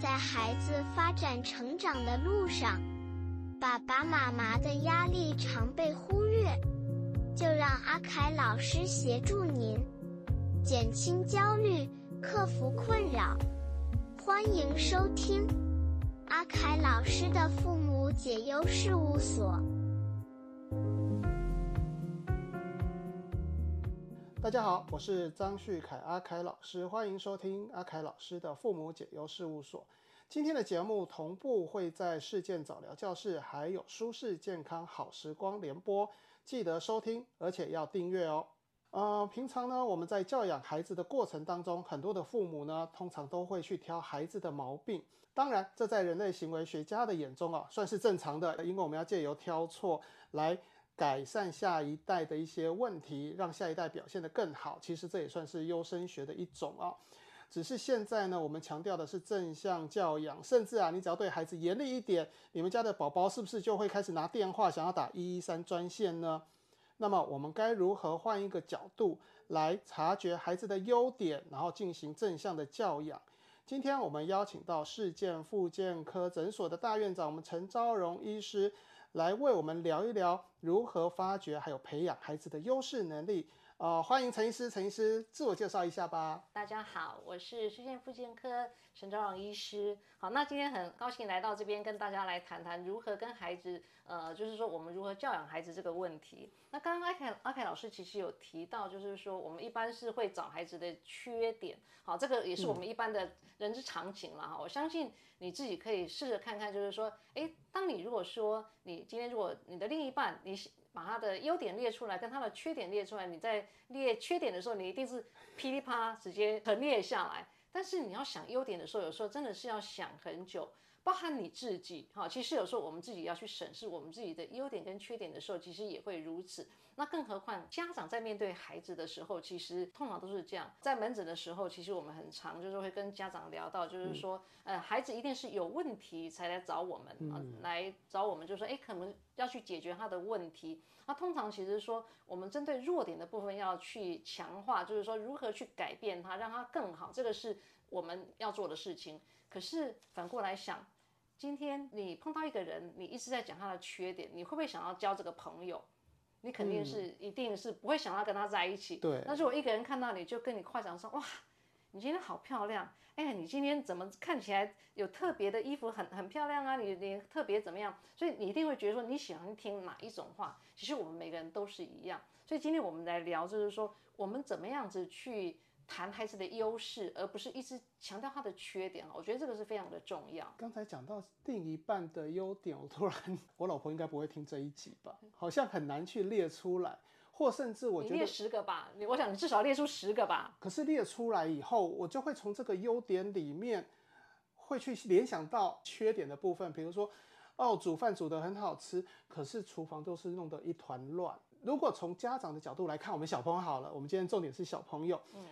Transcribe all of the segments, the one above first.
在孩子发展成长的路上，爸爸妈妈的压力常被忽略，就让阿凯老师协助您减轻焦虑，克服困扰。欢迎收听阿凯老师的父母解忧事务所。大家好，我是张旭凯阿凯老师，欢迎收听阿凯老师的父母解忧事务所。今天的节目同步会在事件早疗教室，还有舒适健康好时光联播，记得收听，而且要订阅哦。呃，平常呢，我们在教养孩子的过程当中，很多的父母呢，通常都会去挑孩子的毛病。当然，这在人类行为学家的眼中啊，算是正常的，因为我们要借由挑错来。改善下一代的一些问题，让下一代表现得更好。其实这也算是优生学的一种啊。只是现在呢，我们强调的是正向教养，甚至啊，你只要对孩子严厉一点，你们家的宝宝是不是就会开始拿电话想要打一一三专线呢？那么我们该如何换一个角度来察觉孩子的优点，然后进行正向的教养？今天我们邀请到世健复健科诊所的大院长，我们陈昭荣医师。来为我们聊一聊如何发掘还有培养孩子的优势能力。呃，欢迎陈医师，陈医师自我介绍一下吧。大家好，我是实健复健科陈昭荣医师。好，那今天很高兴来到这边跟大家来谈谈如何跟孩子，呃，就是说我们如何教养孩子这个问题。那刚刚阿凯阿凯老师其实有提到，就是说我们一般是会找孩子的缺点。好，这个也是我们一般的人之常情了哈。我相信你自己可以试着看看，就是说，哎，当你如果说你今天如果你的另一半你。把它的优点列出来，跟它的缺点列出来。你在列缺点的时候，你一定是噼里啪啦直接横列下来。但是你要想优点的时候，有时候真的是要想很久。包含你自己，哈，其实有时候我们自己要去审视我们自己的优点跟缺点的时候，其实也会如此。那更何况家长在面对孩子的时候，其实通常都是这样。在门诊的时候，其实我们很常就是会跟家长聊到，就是说，呃，孩子一定是有问题才来找我们啊，来找我们，就说，哎，可能要去解决他的问题。那通常其实说，我们针对弱点的部分要去强化，就是说如何去改变他，让他更好，这个是我们要做的事情。可是反过来想，今天你碰到一个人，你一直在讲他的缺点，你会不会想要交这个朋友？你肯定是一定是不会想要跟他在一起。对。但是我一个人看到你就跟你夸奖说：“哇，你今天好漂亮！哎，你今天怎么看起来有特别的衣服，很很漂亮啊？你你特别怎么样？”所以你一定会觉得说你喜欢听哪一种话。其实我们每个人都是一样。所以今天我们来聊，就是说我们怎么样子去。谈孩子的优势，而不是一直强调他的缺点我觉得这个是非常的重要。刚才讲到另一半的优点，我突然，我老婆应该不会听这一集吧？好像很难去列出来，或甚至我觉得列十个吧。你我想你至少列出十个吧。可是列出来以后，我就会从这个优点里面，会去联想到缺点的部分。比如说，哦，煮饭煮得很好吃，可是厨房都是弄得一团乱。如果从家长的角度来看，我们小朋友好了，我们今天重点是小朋友，嗯。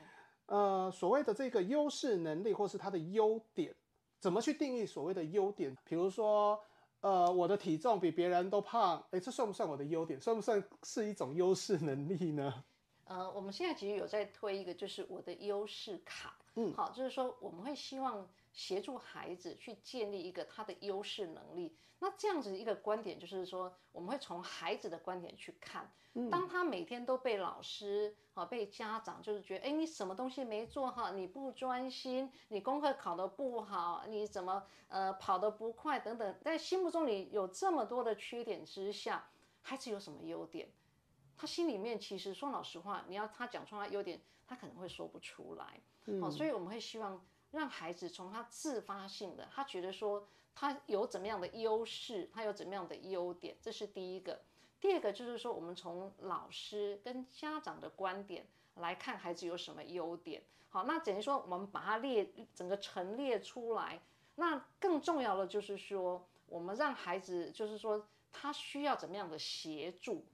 呃，所谓的这个优势能力，或是它的优点，怎么去定义所谓的优点？比如说，呃，我的体重比别人都胖，诶，这算不算我的优点？算不算是一种优势能力呢？呃，我们现在其实有在推一个，就是我的优势卡。嗯，好，就是说我们会希望。协助孩子去建立一个他的优势能力，那这样子一个观点就是说，我们会从孩子的观点去看，当他每天都被老师啊、被家长就是觉得，哎，你什么东西没做好，你不专心，你功课考得不好，你怎么呃跑得不快等等，在心目中你有这么多的缺点之下，孩子有什么优点？他心里面其实说老实话，你要他讲出来优点，他可能会说不出来。好，所以我们会希望。让孩子从他自发性的，他觉得说他有怎么样的优势，他有怎么样的优点，这是第一个。第二个就是说，我们从老师跟家长的观点来看孩子有什么优点。好，那等于说我们把它列整个陈列出来。那更重要的就是说，我们让孩子就是说他需要怎么样的协助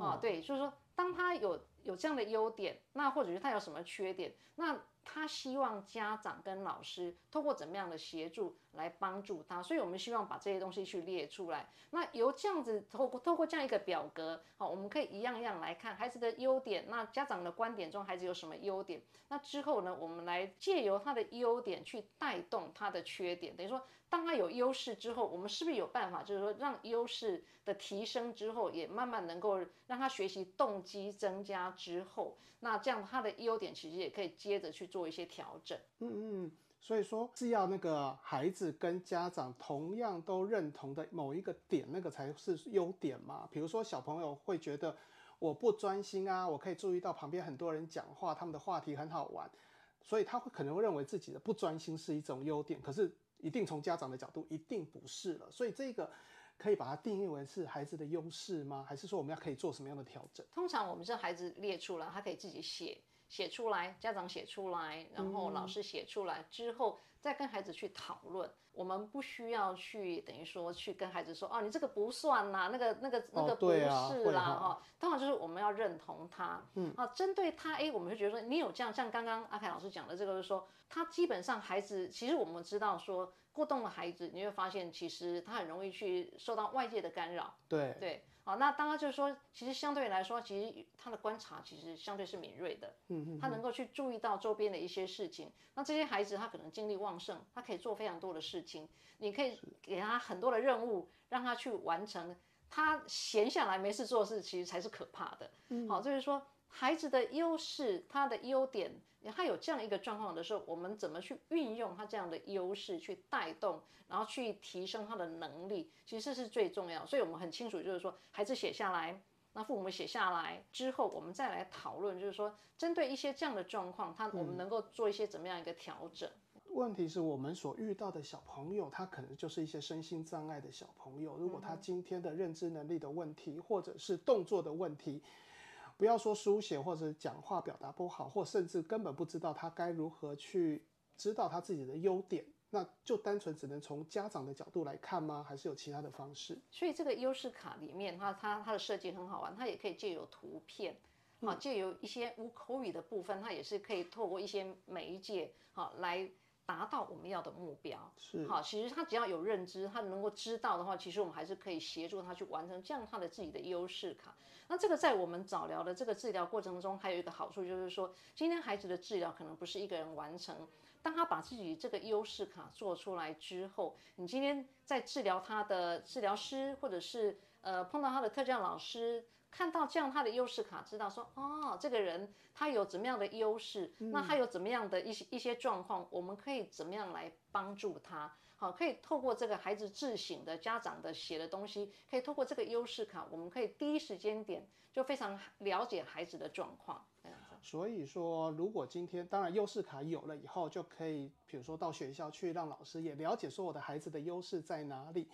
啊？对，就是说当他有。有这样的优点，那或者是他有什么缺点，那他希望家长跟老师通过怎么样的协助来帮助他，所以我们希望把这些东西去列出来。那由这样子透过透过这样一个表格，好，我们可以一样一样来看孩子的优点。那家长的观点中，孩子有什么优点？那之后呢，我们来借由他的优点去带动他的缺点，等于说。当他有优势之后，我们是不是有办法，就是说让优势的提升之后，也慢慢能够让他学习动机增加之后，那这样他的优点其实也可以接着去做一些调整。嗯嗯，所以说是要那个孩子跟家长同样都认同的某一个点，那个才是优点嘛。比如说小朋友会觉得我不专心啊，我可以注意到旁边很多人讲话，他们的话题很好玩，所以他会可能会认为自己的不专心是一种优点，可是。一定从家长的角度，一定不是了。所以这个可以把它定义为是孩子的优势吗？还是说我们要可以做什么样的调整？通常我们是孩子列出来，他可以自己写写出来，家长写出来，然后老师写出来之后。再跟孩子去讨论，我们不需要去等于说去跟孩子说哦，你这个不算啦，那个那个那个不是啦哈。当然就是我们要认同他，嗯啊，针对他，哎，我们就觉得说你有这样，像刚刚阿凯老师讲的这个，就是说他基本上孩子，其实我们知道说过动的孩子，你会发现其实他很容易去受到外界的干扰，对对。好，那当然就是说，其实相对来说，其实他的观察其实相对是敏锐的，嗯嗯，他能够去注意到周边的一些事情。那这些孩子他可能精力旺盛，他可以做非常多的事情。你可以给他很多的任务，让他去完成。他闲下来没事做事，其实才是可怕的。好，就是说孩子的优势，他的优点。他有这样一个状况的时候，我们怎么去运用他这样的优势去带动，然后去提升他的能力，其实是最重要。所以我们很清楚，就是说孩子写下来，那父母写下来之后，我们再来讨论，就是说针对一些这样的状况，他我们能够做一些怎么样一个调整。问题是我们所遇到的小朋友，他可能就是一些身心障碍的小朋友，如果他今天的认知能力的问题，或者是动作的问题。不要说书写或者讲话表达不好，或甚至根本不知道他该如何去知道他自己的优点，那就单纯只能从家长的角度来看吗？还是有其他的方式？所以这个优势卡里面，它它它的设计很好玩，它也可以借由图片，啊，借由一些无口语的部分，它也是可以透过一些媒介，好来。达到我们要的目标是好，其实他只要有认知，他能够知道的话，其实我们还是可以协助他去完成这样他的自己的优势卡。那这个在我们早疗的这个治疗过程中，还有一个好处就是说，今天孩子的治疗可能不是一个人完成，当他把自己这个优势卡做出来之后，你今天在治疗他的治疗师，或者是呃碰到他的特教老师。看到这样他的优势卡，知道说哦，这个人他有怎么样的优势，那他有怎么样的一些一些状况，我们可以怎么样来帮助他？好，可以透过这个孩子自省的家长的写的东西，可以透过这个优势卡，我们可以第一时间点就非常了解孩子的状况。所以说，如果今天当然优势卡有了以后，就可以比如说到学校去，让老师也了解说我的孩子的优势在哪里。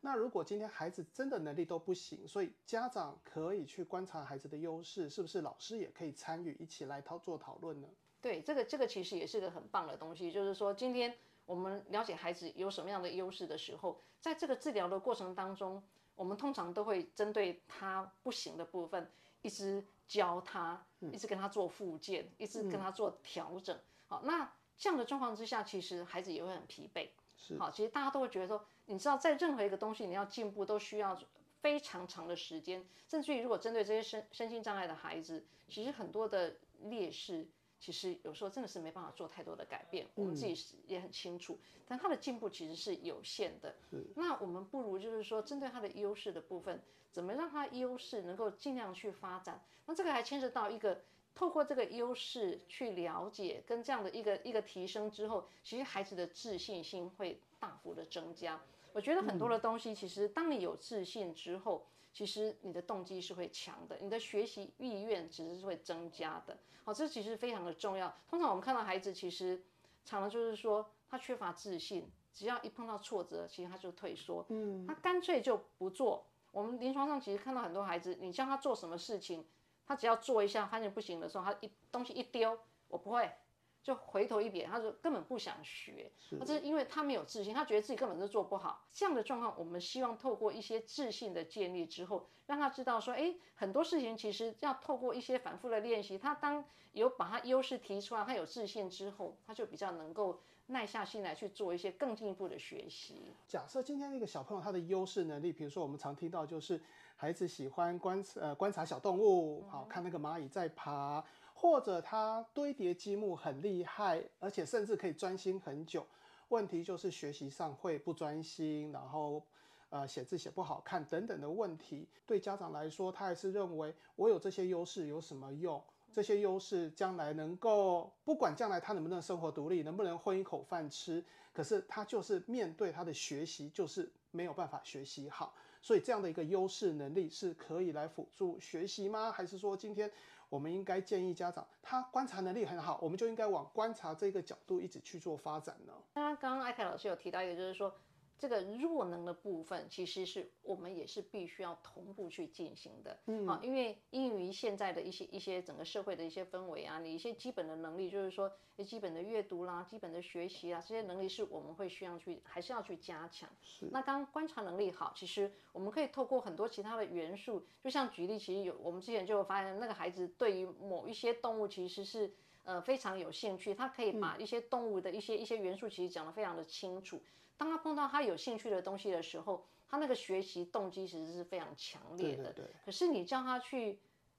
那如果今天孩子真的能力都不行，所以家长可以去观察孩子的优势，是不是老师也可以参与一起来讨做讨论呢？对，这个这个其实也是个很棒的东西，就是说今天我们了解孩子有什么样的优势的时候，在这个治疗的过程当中，我们通常都会针对他不行的部分，一直教他，一直跟他做复健，一直跟他做调整。好，那这样的状况之下，其实孩子也会很疲惫。是，好，其实大家都会觉得说。你知道，在任何一个东西你要进步，都需要非常长的时间。甚至于，如果针对这些身身心障碍的孩子，其实很多的劣势，其实有时候真的是没办法做太多的改变。我们自己也很清楚，但他的进步其实是有限的。那我们不如就是说，针对他的优势的部分，怎么让他优势能够尽量去发展？那这个还牵涉到一个，透过这个优势去了解，跟这样的一个一个提升之后，其实孩子的自信心会大幅的增加。我觉得很多的东西，其实当你有自信之后，其实你的动机是会强的，你的学习意愿其实是会增加的。好，这其实非常的重要。通常我们看到孩子，其实常常就是说他缺乏自信，只要一碰到挫折，其实他就退缩，嗯，他干脆就不做。我们临床上其实看到很多孩子，你叫他做什么事情，他只要做一下，发现不行的时候，他一东西一丢，我不会。就回头一瞥，他说根本不想学，他是因为他没有自信，他觉得自己根本就做不好。这样的状况，我们希望透过一些自信的建立之后，让他知道说，哎，很多事情其实要透过一些反复的练习，他当有把他优势提出来，他有自信之后，他就比较能够耐下心来去做一些更进一步的学习。假设今天那个小朋友他的优势能力，比如说我们常听到就是孩子喜欢观呃观察小动物，好看那个蚂蚁在爬。或者他堆叠积木很厉害，而且甚至可以专心很久。问题就是学习上会不专心，然后呃写字写不好看等等的问题。对家长来说，他还是认为我有这些优势有什么用？这些优势将来能够不管将来他能不能生活独立，能不能混一口饭吃，可是他就是面对他的学习就是没有办法学习好。所以这样的一个优势能力是可以来辅助学习吗？还是说今天？我们应该建议家长，他观察能力很好，我们就应该往观察这个角度一直去做发展呢。那刚刚艾凯老师有提到一个，就是说。这个弱能的部分，其实是我们也是必须要同步去进行的，嗯，啊，因为因于现在的一些一些整个社会的一些氛围啊，你一些基本的能力，就是说，基本的阅读啦，基本的学习啊，这些能力是我们会需要去，还是要去加强。是。那刚观察能力好，其实我们可以透过很多其他的元素，就像举例，其实有我们之前就发现，那个孩子对于某一些动物其实是呃非常有兴趣，他可以把一些动物的一些一些元素其实讲得非常的清楚。当他碰到他有兴趣的东西的时候，他那个学习动机其实是非常强烈的。对对。可是你叫他去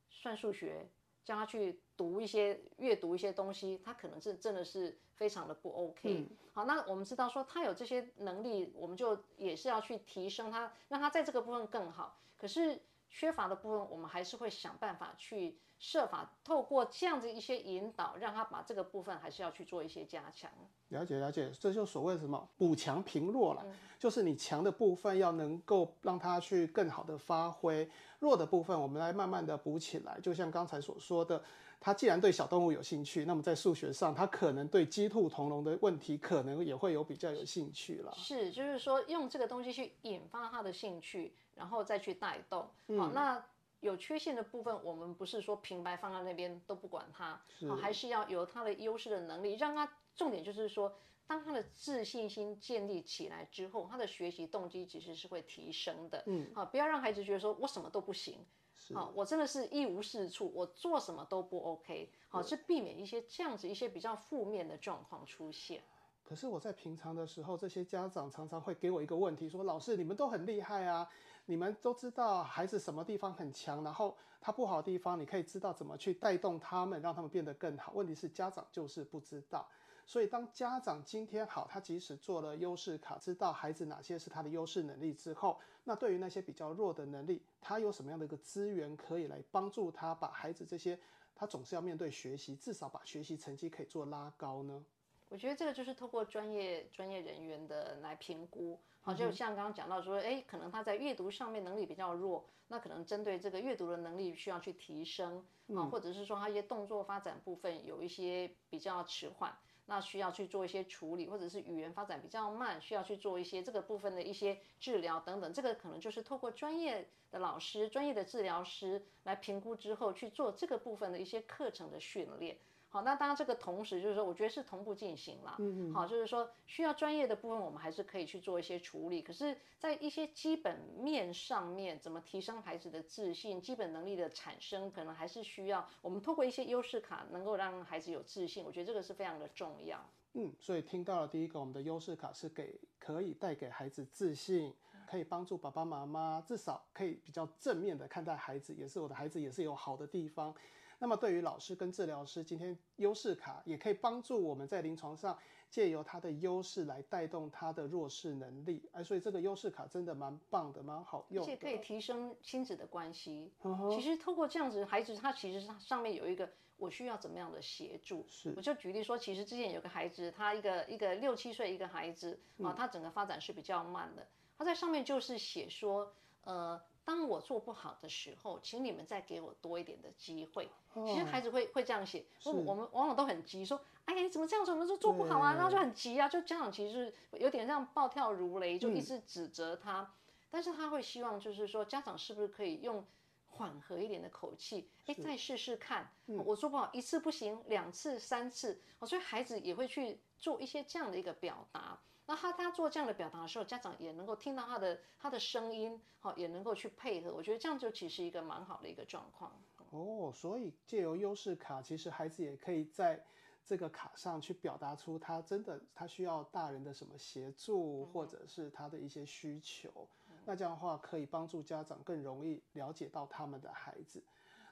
算数学，叫他去读一些阅读一些东西，他可能是真的是非常的不 OK。好，那我们知道说他有这些能力，我们就也是要去提升他，让他在这个部分更好。可是缺乏的部分，我们还是会想办法去。设法透过这样子一些引导，让他把这个部分还是要去做一些加强。了解了解，这就所谓什么补强平弱了，就是你强的部分要能够让他去更好的发挥，弱的部分我们来慢慢的补起来。就像刚才所说的，他既然对小动物有兴趣，那么在数学上，他可能对鸡兔同笼的问题可能也会有比较有兴趣了。是，就是说用这个东西去引发他的兴趣，然后再去带动。好，那。有缺陷的部分，我们不是说平白放在那边都不管它，还是要有它的优势的能力，让它重点就是说，当他的自信心建立起来之后，他的学习动机其实是会提升的。嗯，好，不要让孩子觉得说我什么都不行，好，我真的是一无是处，我做什么都不 OK，好，是避免一些这样子一些比较负面的状况出现。可是我在平常的时候，这些家长常常会给我一个问题，说老师你们都很厉害啊。你们都知道孩子什么地方很强，然后他不好的地方，你可以知道怎么去带动他们，让他们变得更好。问题是家长就是不知道，所以当家长今天好，他即使做了优势卡，知道孩子哪些是他的优势能力之后，那对于那些比较弱的能力，他有什么样的一个资源可以来帮助他，把孩子这些他总是要面对学习，至少把学习成绩可以做拉高呢？我觉得这个就是透过专业专业人员的来评估。好，就像刚刚讲到说，哎，可能他在阅读上面能力比较弱，那可能针对这个阅读的能力需要去提升啊，或者是说他一些动作发展部分有一些比较迟缓，那需要去做一些处理，或者是语言发展比较慢，需要去做一些这个部分的一些治疗等等，这个可能就是透过专业的老师、专业的治疗师来评估之后去做这个部分的一些课程的训练。好，那当然这个同时就是说，我觉得是同步进行啦。嗯嗯。好，就是说需要专业的部分，我们还是可以去做一些处理。可是，在一些基本面上面，怎么提升孩子的自信、基本能力的产生，可能还是需要我们透过一些优势卡，能够让孩子有自信。我觉得这个是非常的重要。嗯，所以听到了第一个，我们的优势卡是给可以带给孩子自信，可以帮助爸爸妈妈至少可以比较正面的看待孩子，也是我的孩子也是有好的地方。那么对于老师跟治疗师，今天优势卡也可以帮助我们在临床上借由他的优势来带动他的弱势能力，哎，所以这个优势卡真的蛮棒的，蛮好用，而且可以提升亲子的关系。其实透过这样子，孩子他其实他上面有一个我需要怎么样的协助，是，我就举例说，其实之前有个孩子，他一个一个六七岁一个孩子啊，他整个发展是比较慢的，他在上面就是写说，呃。当我做不好的时候，请你们再给我多一点的机会。其实孩子会会这样写，我我们往往都很急，说，哎呀，你怎么这样子？我们说做不好啊，然后就很急啊，就家长其实有点像暴跳如雷，就一直指责他。但是他会希望，就是说家长是不是可以用缓和一点的口气，哎，再试试看。我做不好，一次不行，两次、三次，所以孩子也会去做一些这样的一个表达。那他他做这样的表达的时候，家长也能够听到他的他的声音，好，也能够去配合。我觉得这样就其实一个蛮好的一个状况。哦，所以借由优势卡，其实孩子也可以在这个卡上去表达出他真的他需要大人的什么协助，或者是他的一些需求。那这样的话可以帮助家长更容易了解到他们的孩子。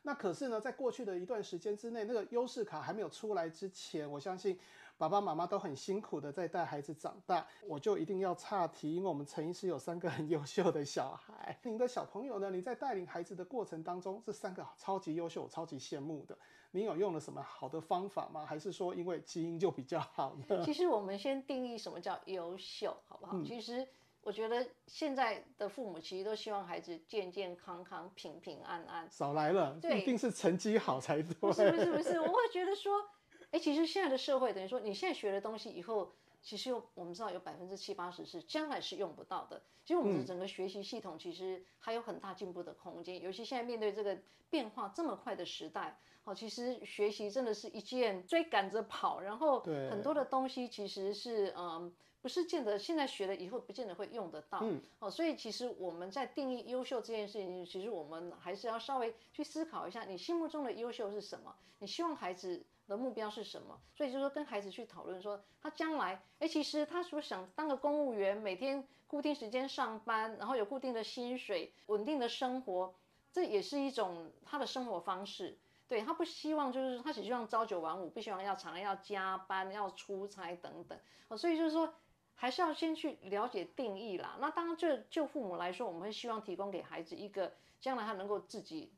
那可是呢，在过去的一段时间之内，那个优势卡还没有出来之前，我相信。爸爸妈妈都很辛苦的在带孩子长大，我就一定要岔题，因为我们陈医师有三个很优秀的小孩。您的小朋友呢？你在带领孩子的过程当中，这三个超级优秀，我超级羡慕的。你有用了什么好的方法吗？还是说因为基因就比较好呢？其实我们先定义什么叫优秀，好不好？其实我觉得现在的父母其实都希望孩子健健康康、平平安安。少来了，一定是成绩好才对。不是不是不是，我会觉得说。哎，其实现在的社会等于说，你现在学的东西，以后其实有我们知道有百分之七八十是将来是用不到的。其实我们的整个学习系统其实还有很大进步的空间，尤其现在面对这个变化这么快的时代，哦，其实学习真的是一件追赶着跑，然后很多的东西其实是嗯。不是见得现在学了以后不见得会用得到，哦，所以其实我们在定义优秀这件事情，其实我们还是要稍微去思考一下，你心目中的优秀是什么？你希望孩子的目标是什么？所以就是说跟孩子去讨论说，他将来，哎，其实他说想当个公务员，每天固定时间上班，然后有固定的薪水，稳定的生活，这也是一种他的生活方式。对他不希望就是他只希望朝九晚五，不希望要常常要加班、要出差等等。哦，所以就是说。还是要先去了解定义啦。那当然，就就父母来说，我们会希望提供给孩子一个将来他能够自己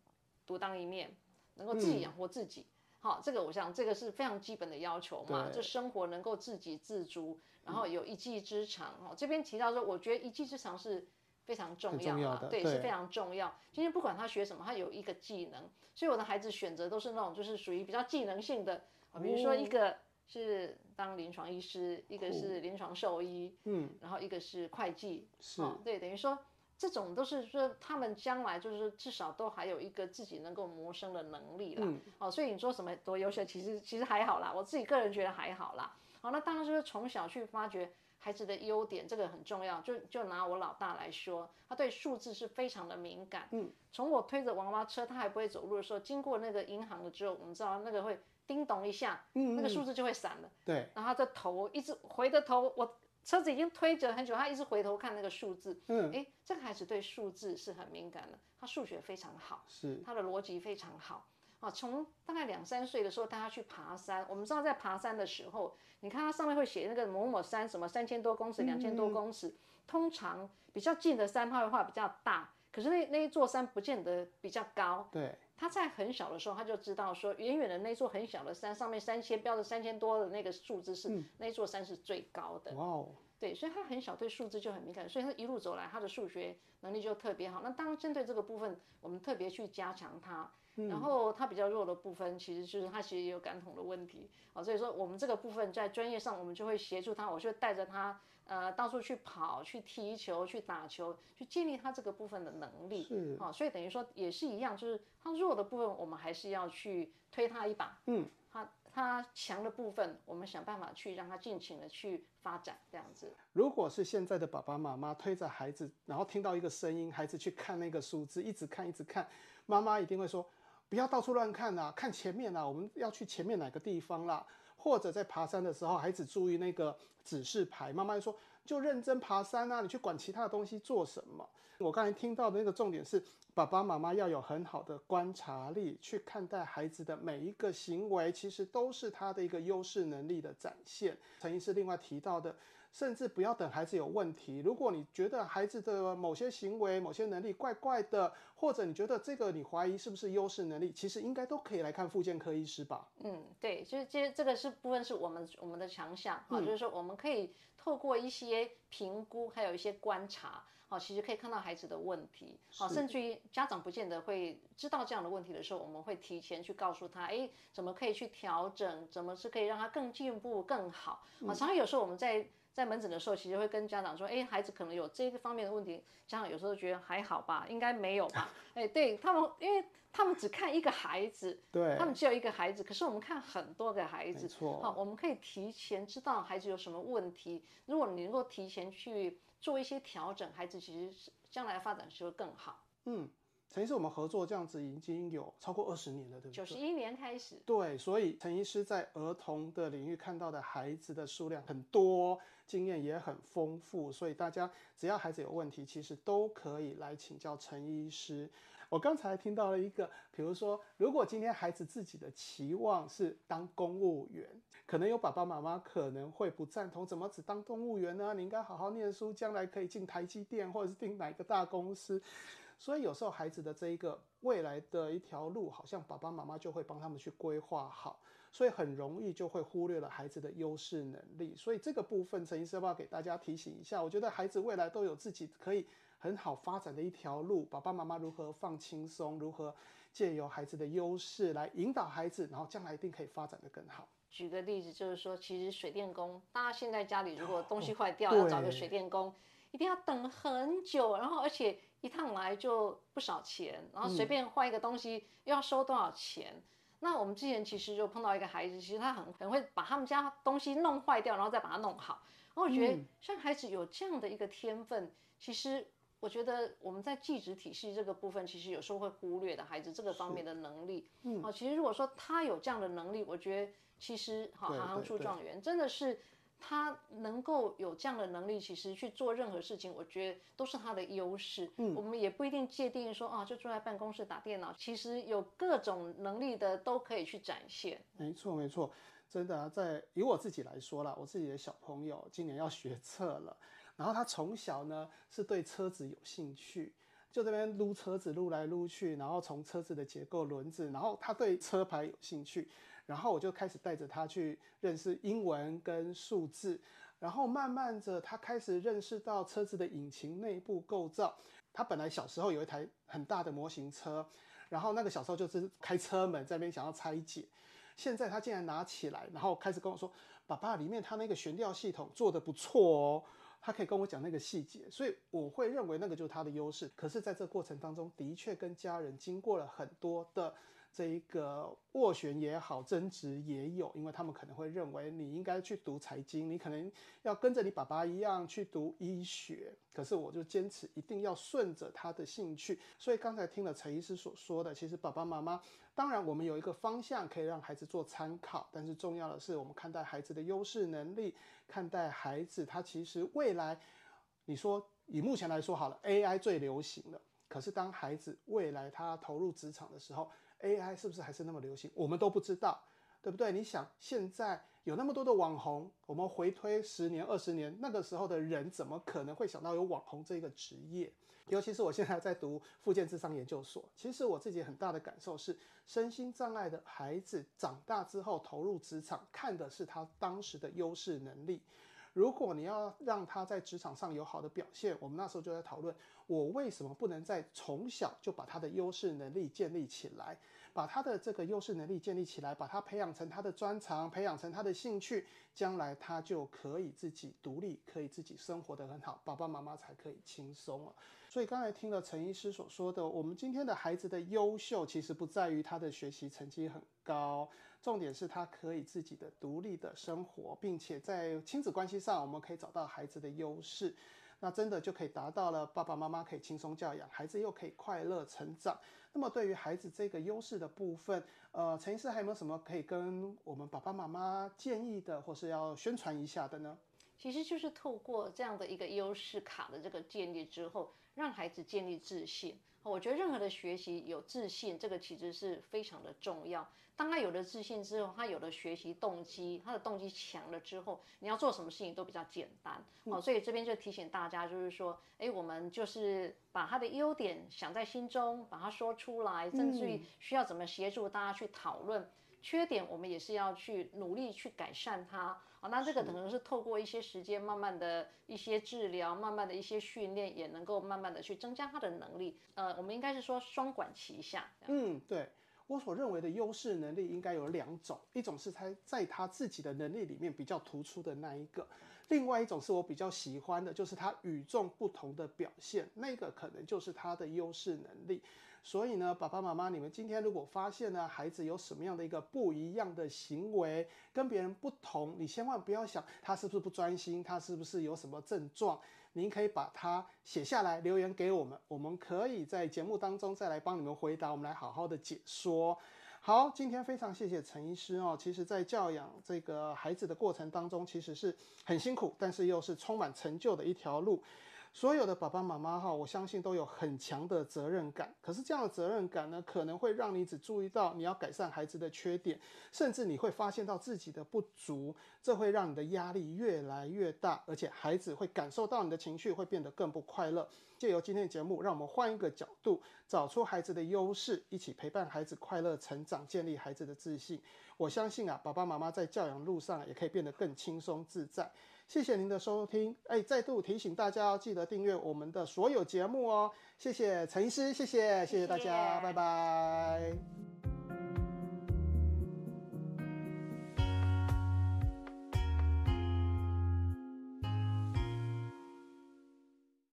独当一面，能够自己养活自己。好，这个我想这个是非常基本的要求嘛，就生活能够自给自足，然后有一技之长。哦，这边提到说，我觉得一技之长是非常重要的，对，是非常重要。今天不管他学什么，他有一个技能，所以我的孩子选择都是那种就是属于比较技能性的啊，比如说一个。是当临床医师，一个是临床兽医，嗯，然后一个是会计，是，对，等于说这种都是说他们将来就是至少都还有一个自己能够谋生的能力啦，哦，所以你说什么多优秀，其实其实还好啦，我自己个人觉得还好啦。好，那当然就是从小去发掘孩子的优点，这个很重要。就就拿我老大来说，他对数字是非常的敏感，嗯，从我推着娃娃车，他还不会走路的时候，经过那个银行了之后，我们知道那个会。叮咚一下，嗯那个数字就会闪了。对，然后他的头一直回着头，我车子已经推着很久，他一直回头看那个数字。嗯，哎，这个孩子对数字是很敏感的，他数学非常好，是他的逻辑非常好。啊，从大概两三岁的时候带他去爬山，我们知道在爬山的时候，你看他上面会写那个某某山，什么三千多公尺、两千多公尺，通常比较近的山他会画比较大，可是那那一座山不见得比较高。对。他在很小的时候，他就知道说，远远的那座很小的山上面三千标着三千多的那个数字是那座山是最高的。哇哦！对，所以他很小对数字就很敏感，所以他一路走来，他的数学能力就特别好。那当然针对这个部分，我们特别去加强他。然后他比较弱的部分，其实就是他其实也有感统的问题。啊，所以说我们这个部分在专业上，我们就会协助他，我就带着他。呃，到处去跑、去踢球、去打球，去建立他这个部分的能力。是啊，所以等于说也是一样，就是他弱的部分，我们还是要去推他一把。嗯，他他强的部分，我们想办法去让他尽情的去发展，这样子。如果是现在的爸爸妈妈推着孩子，然后听到一个声音，孩子去看那个数字，一直看一直看，妈妈一定会说：不要到处乱看啊，看前面啊，我们要去前面哪个地方啦。或者在爬山的时候，孩子注意那个指示牌，妈妈就说就认真爬山啊，你去管其他的东西做什么？我刚才听到的那个重点是，爸爸妈妈要有很好的观察力，去看待孩子的每一个行为，其实都是他的一个优势能力的展现。陈医师另外提到的。甚至不要等孩子有问题。如果你觉得孩子的某些行为、某些能力怪怪的，或者你觉得这个你怀疑是不是优势能力，其实应该都可以来看复健科医师吧。嗯，对，就是这这个是部分是我们我们的强项啊，就是说我们可以透过一些评估，还有一些观察。好，其实可以看到孩子的问题，好，甚至于家长不见得会知道这样的问题的时候，我们会提前去告诉他，哎，怎么可以去调整，怎么是可以让他更进步更好。啊，常常有时候我们在在门诊的时候，其实会跟家长说，哎，孩子可能有这个方面的问题，家长有时候觉得还好吧，应该没有吧？哎，对他们，因为他们只看一个孩子，对，他们只有一个孩子，可是我们看很多个孩子，没错，好，我们可以提前知道孩子有什么问题，如果你能够提前去做一些调整，孩子其实是将来发展就会更好。嗯。陈医师，我们合作这样子已经有超过二十年了，对不对？九十一年开始。对，所以陈医师在儿童的领域看到的孩子的数量很多，经验也很丰富，所以大家只要孩子有问题，其实都可以来请教陈医师。我刚才听到了一个，比如说，如果今天孩子自己的期望是当公务员，可能有爸爸妈妈可能会不赞同，怎么只当公务员呢？你应该好好念书，将来可以进台积电或者是进哪个大公司。所以有时候孩子的这一个未来的一条路，好像爸爸妈妈就会帮他们去规划好，所以很容易就会忽略了孩子的优势能力。所以这个部分，陈医师要不要给大家提醒一下？我觉得孩子未来都有自己可以很好发展的一条路，爸爸妈妈如何放轻松，如何借由孩子的优势来引导孩子，然后将来一定可以发展的更好。举个例子，就是说，其实水电工，大家现在家里如果东西坏掉，要找个水电工，一定要等很久，然后而且。一趟来就不少钱，然后随便换一个东西又要收多少钱？那我们之前其实就碰到一个孩子，其实他很很会把他们家东西弄坏掉，然后再把它弄好。然后我觉得像孩子有这样的一个天分，其实我觉得我们在寄职体系这个部分，其实有时候会忽略的孩子这个方面的能力。嗯，哦，其实如果说他有这样的能力，我觉得其实好行行出状元，真的是。他能够有这样的能力，其实去做任何事情，我觉得都是他的优势。嗯，我们也不一定界定说啊，就坐在办公室打电脑，其实有各种能力的都可以去展现。没错，没错，真的啊，在以我自己来说啦，我自己的小朋友今年要学车了，然后他从小呢是对车子有兴趣，就这边撸车子撸来撸去，然后从车子的结构、轮子，然后他对车牌有兴趣。然后我就开始带着他去认识英文跟数字，然后慢慢着他开始认识到车子的引擎内部构造。他本来小时候有一台很大的模型车，然后那个小时候就是开车门在那边想要拆解，现在他竟然拿起来，然后开始跟我说：“爸爸，里面他那个悬吊系统做的不错哦。”他可以跟我讲那个细节，所以我会认为那个就是他的优势。可是，在这过程当中的确跟家人经过了很多的。这一个斡旋也好，争执也有，因为他们可能会认为你应该去读财经，你可能要跟着你爸爸一样去读医学。可是我就坚持一定要顺着他的兴趣。所以刚才听了陈医师所说的，其实爸爸妈妈当然我们有一个方向可以让孩子做参考，但是重要的是我们看待孩子的优势能力，看待孩子他其实未来，你说以目前来说好了，AI 最流行了，可是当孩子未来他投入职场的时候，AI 是不是还是那么流行？我们都不知道，对不对？你想，现在有那么多的网红，我们回推十年、二十年，那个时候的人怎么可能会想到有网红这一个职业？尤其是我现在在读附件智商研究所，其实我自己很大的感受是，身心障碍的孩子长大之后投入职场，看的是他当时的优势能力。如果你要让他在职场上有好的表现，我们那时候就在讨论，我为什么不能在从小就把他的优势能力建立起来，把他的这个优势能力建立起来，把他培养成他的专长，培养成他的兴趣，将来他就可以自己独立，可以自己生活得很好，爸爸妈妈才可以轻松了。所以刚才听了陈医师所说的，我们今天的孩子的优秀，其实不在于他的学习成绩很高。重点是他可以自己的独立的生活，并且在亲子关系上，我们可以找到孩子的优势，那真的就可以达到了爸爸妈妈可以轻松教养，孩子又可以快乐成长。那么对于孩子这个优势的部分，呃，陈医师还有没有什么可以跟我们爸爸妈妈建议的，或是要宣传一下的呢？其实就是透过这样的一个优势卡的这个建立之后，让孩子建立自信。我觉得任何的学习有自信，这个其实是非常的重要。当他有了自信之后，他有了学习动机，他的动机强了之后，你要做什么事情都比较简单哦。所以这边就提醒大家，就是说，哎，我们就是把他的优点想在心中，把它说出来，甚至于需要怎么协助大家去讨论缺点，我们也是要去努力去改善它啊。那这个可能是透过一些时间，慢慢的一些治疗，慢慢的一些训练，也能够慢慢的去增加他的能力。呃，我们应该是说双管齐下。嗯，对。我所认为的优势能力应该有两种，一种是他在他自己的能力里面比较突出的那一个，另外一种是我比较喜欢的，就是他与众不同的表现，那个可能就是他的优势能力。所以呢，爸爸妈妈，你们今天如果发现呢，孩子有什么样的一个不一样的行为，跟别人不同，你千万不要想他是不是不专心，他是不是有什么症状，您可以把它写下来，留言给我们，我们可以在节目当中再来帮你们回答，我们来好好的解说。好，今天非常谢谢陈医师哦。其实，在教养这个孩子的过程当中，其实是很辛苦，但是又是充满成就的一条路。所有的爸爸妈妈哈，我相信都有很强的责任感。可是这样的责任感呢，可能会让你只注意到你要改善孩子的缺点，甚至你会发现到自己的不足，这会让你的压力越来越大，而且孩子会感受到你的情绪，会变得更不快乐。借由今天的节目，让我们换一个角度，找出孩子的优势，一起陪伴孩子快乐成长，建立孩子的自信。我相信啊，爸爸妈妈在教养路上也可以变得更轻松自在。谢谢您的收听，哎，再度提醒大家要记得订阅我们的所有节目哦。谢谢陈医师，谢谢，谢谢大家，拜拜。